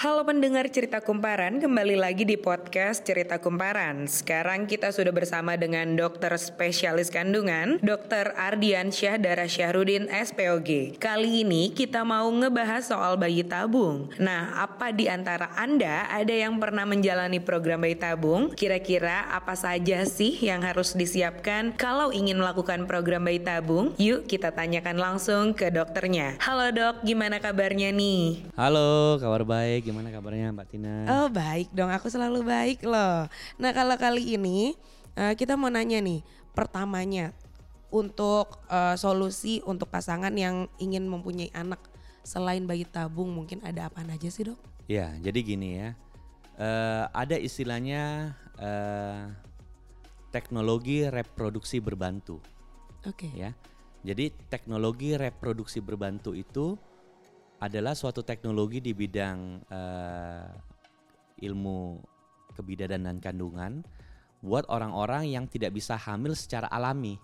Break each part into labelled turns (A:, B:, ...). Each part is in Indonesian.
A: Halo pendengar cerita kumparan, kembali lagi di podcast cerita kumparan. Sekarang kita sudah bersama dengan dokter spesialis kandungan, dokter Ardian Syahdara Syahrudin SPOG. Kali ini kita mau ngebahas soal bayi tabung. Nah, apa di antara Anda ada yang pernah menjalani program bayi tabung? Kira-kira apa saja sih yang harus disiapkan kalau ingin melakukan program bayi tabung? Yuk kita tanyakan langsung ke dokternya. Halo dok, gimana kabarnya nih?
B: Halo, kabar baik. Gimana kabarnya Mbak Tina?
C: Oh baik dong, aku selalu baik loh. Nah kalau kali ini uh, kita mau nanya nih, pertamanya untuk uh, solusi untuk pasangan yang ingin mempunyai anak selain bayi tabung mungkin ada apa aja sih dok?
B: Ya, jadi gini ya, uh, ada istilahnya uh, teknologi reproduksi berbantu.
C: Oke. Okay.
B: Ya, jadi teknologi reproduksi berbantu itu adalah suatu teknologi di bidang uh, ilmu kebidanan dan kandungan buat orang-orang yang tidak bisa hamil secara alami.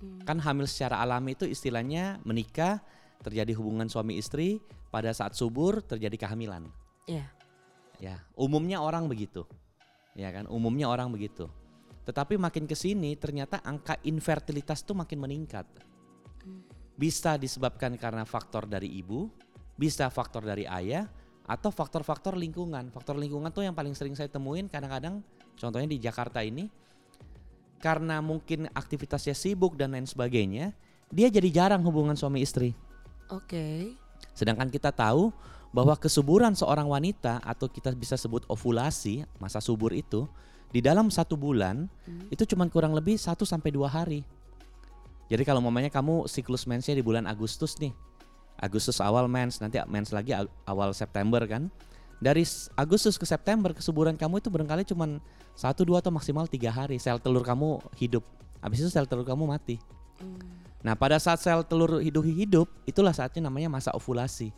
B: Hmm. Kan hamil secara alami itu istilahnya menikah, terjadi hubungan suami istri, pada saat subur terjadi kehamilan.
C: Iya. Yeah.
B: Ya, umumnya orang begitu. Ya kan, umumnya orang begitu. Tetapi makin ke sini ternyata angka infertilitas tuh makin meningkat. Hmm. Bisa disebabkan karena faktor dari ibu, bisa faktor dari ayah atau faktor-faktor lingkungan. Faktor lingkungan tuh yang paling sering saya temuin kadang-kadang contohnya di Jakarta ini karena mungkin aktivitasnya sibuk dan lain sebagainya, dia jadi jarang hubungan suami istri.
C: Oke. Okay.
B: Sedangkan kita tahu bahwa kesuburan seorang wanita atau kita bisa sebut ovulasi masa subur itu di dalam satu bulan hmm. itu cuma kurang lebih 1 sampai dua hari. Jadi kalau mamanya kamu siklus mensnya di bulan Agustus nih, Agustus awal mens, nanti mens lagi awal September kan. Dari Agustus ke September kesuburan kamu itu barangkali cuma satu dua atau maksimal tiga hari sel telur kamu hidup. Habis itu sel telur kamu mati. Hmm. Nah pada saat sel telur hidup hidup itulah saatnya namanya masa ovulasi.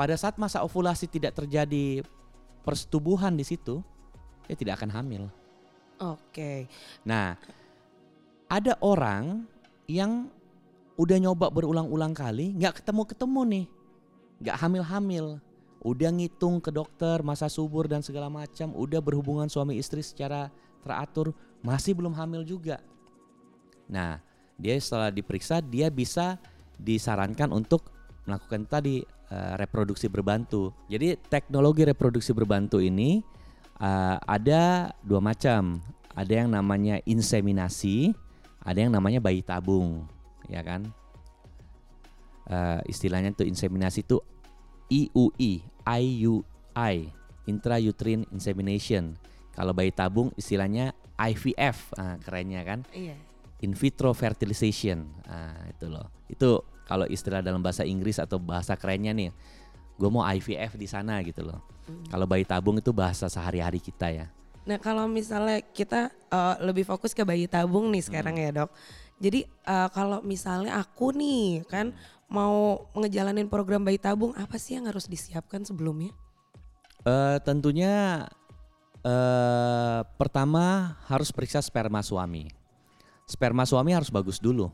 B: Pada saat masa ovulasi tidak terjadi persetubuhan di situ, dia tidak akan hamil.
C: Oke. Okay.
B: Nah ada orang yang udah nyoba berulang-ulang kali nggak ketemu-ketemu nih. Nggak hamil-hamil. Udah ngitung ke dokter masa subur dan segala macam. Udah berhubungan suami istri secara teratur masih belum hamil juga. Nah dia setelah diperiksa dia bisa disarankan untuk melakukan tadi uh, reproduksi berbantu. Jadi teknologi reproduksi berbantu ini uh, ada dua macam. Ada yang namanya inseminasi ada yang namanya bayi tabung ya kan uh, istilahnya tuh inseminasi itu IUI IUI intrauterine insemination kalau bayi tabung istilahnya IVF nah, kerennya kan
C: iya.
B: in vitro fertilization nah, itu loh itu kalau istilah dalam bahasa Inggris atau bahasa kerennya nih gue mau IVF di sana gitu loh mm. kalau bayi tabung itu bahasa sehari-hari kita ya
C: Nah kalau misalnya kita uh, lebih fokus ke bayi tabung nih sekarang hmm. ya dok. Jadi uh, kalau misalnya aku nih kan mau ngejalanin program bayi tabung, apa sih yang harus disiapkan sebelumnya?
B: Uh, tentunya uh, pertama harus periksa sperma suami. Sperma suami harus bagus dulu.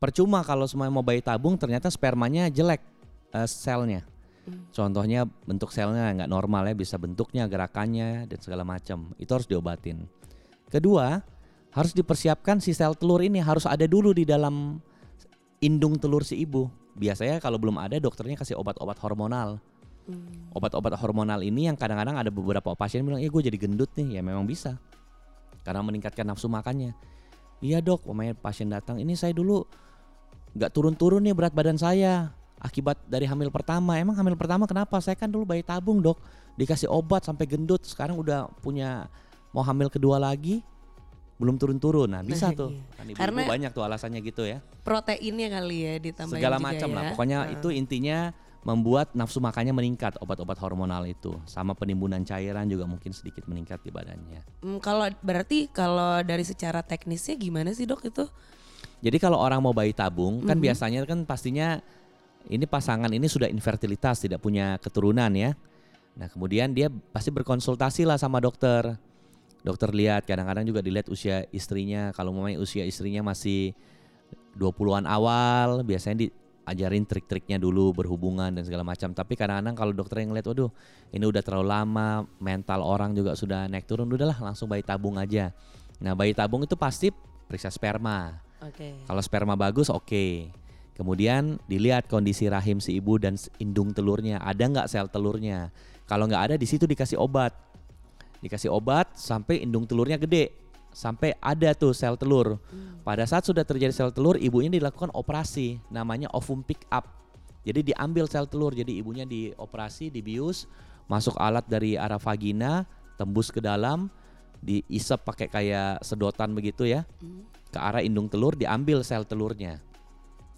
B: Percuma kalau semua mau bayi tabung ternyata spermanya jelek uh, selnya. Hmm. Contohnya bentuk selnya nggak normal ya, bisa bentuknya, gerakannya dan segala macam. Itu harus diobatin. Kedua, harus dipersiapkan si sel telur ini harus ada dulu di dalam indung telur si ibu. Biasanya kalau belum ada dokternya kasih obat-obat hormonal. Hmm. Obat-obat hormonal ini yang kadang-kadang ada beberapa pasien bilang, "Ya gue jadi gendut nih." Ya memang bisa. Karena meningkatkan nafsu makannya. Iya dok, pemain pasien datang, ini saya dulu nggak turun-turun nih berat badan saya akibat dari hamil pertama. Emang hamil pertama kenapa? Saya kan dulu bayi tabung dok, dikasih obat sampai gendut. Sekarang udah punya mau hamil kedua lagi, belum turun-turun. Nah, bisa nah, tuh. Iya. Kan ibu, Karena banyak tuh alasannya gitu ya.
C: Proteinnya kali ya ditambah
B: Segala macam ya. lah. Pokoknya uh. itu intinya membuat nafsu makannya meningkat obat-obat hormonal itu sama penimbunan cairan juga mungkin sedikit meningkat di badannya.
C: Hmm, kalau berarti kalau dari secara teknisnya gimana sih dok itu?
B: Jadi kalau orang mau bayi tabung mm -hmm. kan biasanya kan pastinya ini pasangan ini sudah infertilitas tidak punya keturunan ya. Nah kemudian dia pasti berkonsultasi lah sama dokter dokter lihat kadang-kadang juga dilihat usia istrinya kalau memang usia istrinya masih 20-an awal biasanya di ajarin trik-triknya dulu berhubungan dan segala macam. Tapi kadang-kadang kalau dokter yang ngeliat, waduh ini udah terlalu lama, mental orang juga sudah naik turun, udahlah langsung bayi tabung aja. Nah bayi tabung itu pasti periksa sperma.
C: Oke.
B: Kalau sperma bagus oke. Kemudian dilihat kondisi rahim si ibu dan indung telurnya, ada nggak sel telurnya. Kalau nggak ada di situ dikasih obat. Dikasih obat sampai indung telurnya gede sampai ada tuh sel telur. Pada saat sudah terjadi sel telur, ibunya dilakukan operasi namanya ovum pick up. Jadi diambil sel telur, jadi ibunya dioperasi, dibius, masuk alat dari arah vagina, tembus ke dalam, diisap pakai kayak sedotan begitu ya. Ke arah indung telur diambil sel telurnya.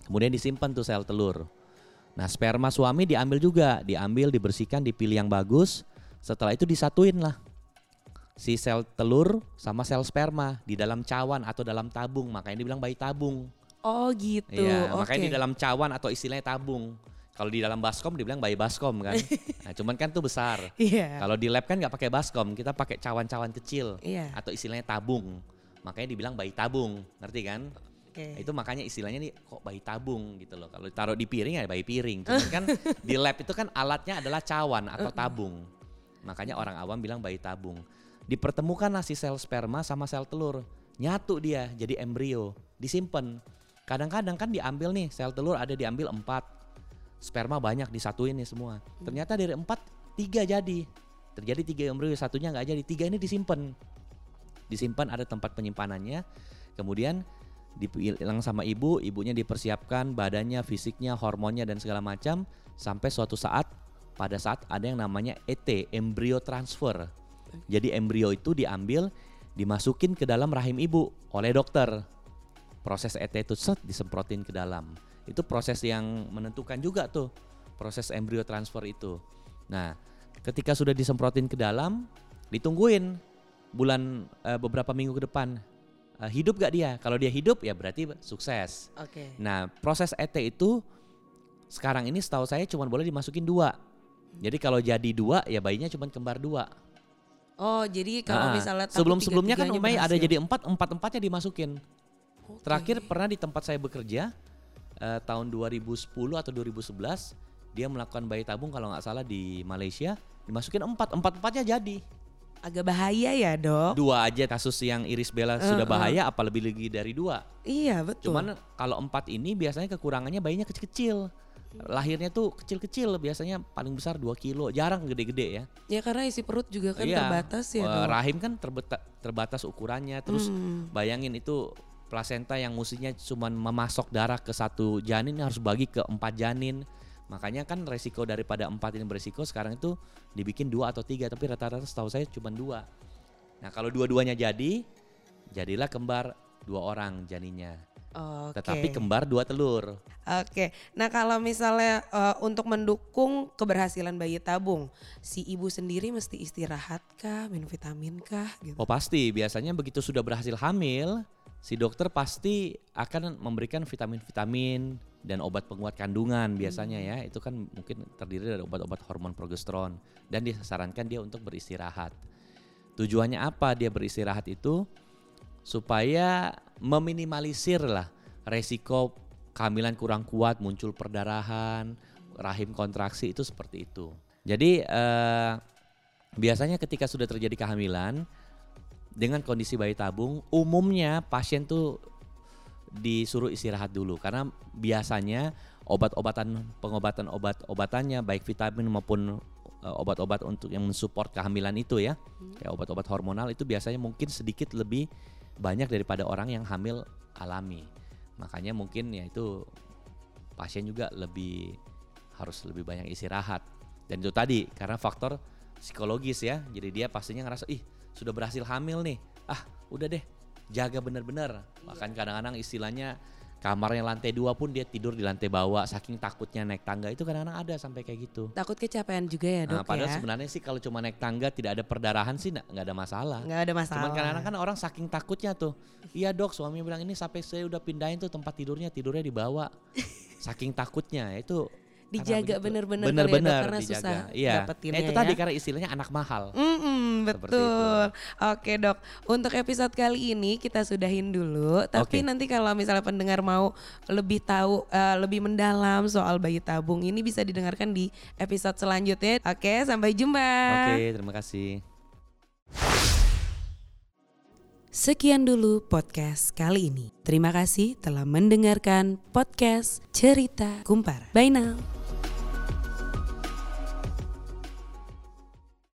B: Kemudian disimpan tuh sel telur. Nah, sperma suami diambil juga, diambil, dibersihkan, dipilih yang bagus. Setelah itu disatuin lah si sel telur sama sel sperma di dalam cawan atau dalam tabung makanya dibilang bayi tabung.
C: Oh gitu.
B: Iya,
C: Oke.
B: makanya di dalam cawan atau istilahnya tabung. Kalau di dalam baskom dibilang bayi baskom kan. nah, cuman kan tuh besar.
C: Iya.
B: Kalau di lab kan nggak pakai baskom, kita pakai cawan-cawan kecil
C: Iya.
B: atau istilahnya tabung. Makanya dibilang bayi tabung, ngerti kan?
C: Oke.
B: Itu makanya istilahnya nih kok bayi tabung gitu loh. Kalau taruh di piring ya bayi piring. Cuman kan di lab itu kan alatnya adalah cawan atau tabung. Makanya orang awam bilang bayi tabung. Dipertemukanlah si sel sperma sama sel telur. Nyatu dia jadi embrio, disimpan. Kadang-kadang kan diambil nih sel telur ada diambil empat, sperma banyak disatuin nih semua. Ternyata dari empat tiga jadi. Terjadi tiga embrio, satunya nggak jadi, tiga ini disimpan. Disimpan ada tempat penyimpanannya. Kemudian dipilang sama ibu, ibunya dipersiapkan badannya, fisiknya, hormonnya dan segala macam sampai suatu saat pada saat ada yang namanya ET, embryo transfer. Jadi embrio itu diambil, dimasukin ke dalam rahim ibu oleh dokter. Proses ET itu set disemprotin ke dalam. Itu proses yang menentukan juga tuh proses embrio transfer itu. Nah, ketika sudah disemprotin ke dalam, ditungguin bulan eh, beberapa minggu ke depan Eh, hidup gak dia? Kalau dia hidup ya berarti sukses.
C: Oke.
B: Nah, proses ET itu sekarang ini setahu saya cuma boleh dimasukin dua. Jadi kalau jadi dua ya bayinya cuma kembar dua.
C: Oh jadi kalau
B: Nah,
C: misalnya takut
B: sebelum-sebelumnya kan umumnya ada jadi empat, empat empatnya dimasukin.
C: Oke.
B: Terakhir pernah di tempat saya bekerja eh, tahun 2010 atau 2011 dia melakukan bayi tabung kalau nggak salah di Malaysia dimasukin empat, empat empatnya jadi.
C: agak bahaya ya dok.
B: Dua aja kasus yang Iris Bella sudah bahaya, apa lebih lagi dari dua?
C: Iya betul.
B: Cuman kalau empat ini biasanya kekurangannya bayinya kecil-kecil. Lahirnya tuh kecil-kecil biasanya paling besar 2 kilo, jarang gede-gede ya.
C: ya karena isi perut juga kan
B: Iya,
C: terbatas ya
B: rahim kan terbeta- terbatas ukurannya, terus
C: Hmm.
B: bayangin itu plasenta yang mestinya cuma memasok darah ke satu janin harus bagi ke empat janin. Makanya kan resiko daripada empat ini beresiko sekarang itu dibikin dua atau tiga, tapi rata-rata setahu saya cuma dua. Nah kalau dua-duanya jadi, jadilah kembar dua orang janinnya.
C: Oke.
B: Tetapi kembar dua telur.
C: Oke, nah kalau misalnya eh, untuk mendukung keberhasilan bayi tabung, si ibu sendiri mesti istirahat kah, minum vitamin kah gitu?
B: Oh pasti, biasanya begitu sudah berhasil hamil, si dokter pasti akan memberikan vitamin-vitamin dan obat penguat kandungan biasanya ya. Itu kan mungkin terdiri dari obat-obat hormon progesteron dan disarankan dia untuk beristirahat. Tujuannya apa dia beristirahat itu? Supaya meminimalisir lah resiko kehamilan kurang kuat, muncul perdarahan, rahim kontraksi itu seperti itu. Jadi eh, biasanya ketika sudah terjadi kehamilan dengan kondisi bayi tabung, umumnya pasien tuh disuruh istirahat dulu karena biasanya obat-obatan pengobatan obat-obatannya baik vitamin maupun eh, obat-obat untuk yang mensupport kehamilan itu ya, kayak obat-obat hormonal itu biasanya mungkin sedikit lebih banyak daripada orang yang hamil alami. Makanya mungkin ya itu pasien juga lebih harus lebih banyak istirahat. Dan itu tadi karena faktor psikologis ya. Jadi dia pastinya ngerasa ih sudah berhasil hamil nih. Ah udah deh jaga bener-bener. Bahkan kadang-kadang istilahnya kamarnya lantai dua pun dia tidur di lantai bawah saking takutnya naik tangga itu kadang-kadang ada sampai kayak gitu.
C: Takut kecapean juga ya
B: Nah,
C: dok
B: padahal
C: ya?
B: sebenarnya sih kalau cuma naik tangga tidak ada perdarahan sih nggak ada masalah.
C: Nggak ada masalah.
B: Cuman kadang-kadang kan orang saking takutnya tuh. Iya dok, suami bilang ini sampai saya udah pindahin tuh tempat tidurnya tidurnya di bawah. saking takutnya itu
C: dijaga bener-bener ya,
B: bener-bener
C: karena
B: dijaga.
C: susah
B: Iya.
C: dapetinnya
B: Nah, itu
C: ya.
B: tadi karena istilahnya anak mahal.
C: Mm-mm,
B: Seperti
C: betul. Oke dok, untuk episode kali ini kita sudahin dulu. Tapi
B: Oke.
C: nanti kalau misalnya pendengar mau lebih tahu, eh, lebih mendalam soal bayi tabung ini bisa didengarkan di episode selanjutnya. Oke, sampai jumpa.
B: Oke, terima kasih.
C: Sekian dulu podcast kali ini. Terima kasih telah mendengarkan podcast Cerita Kumpar. Bye now.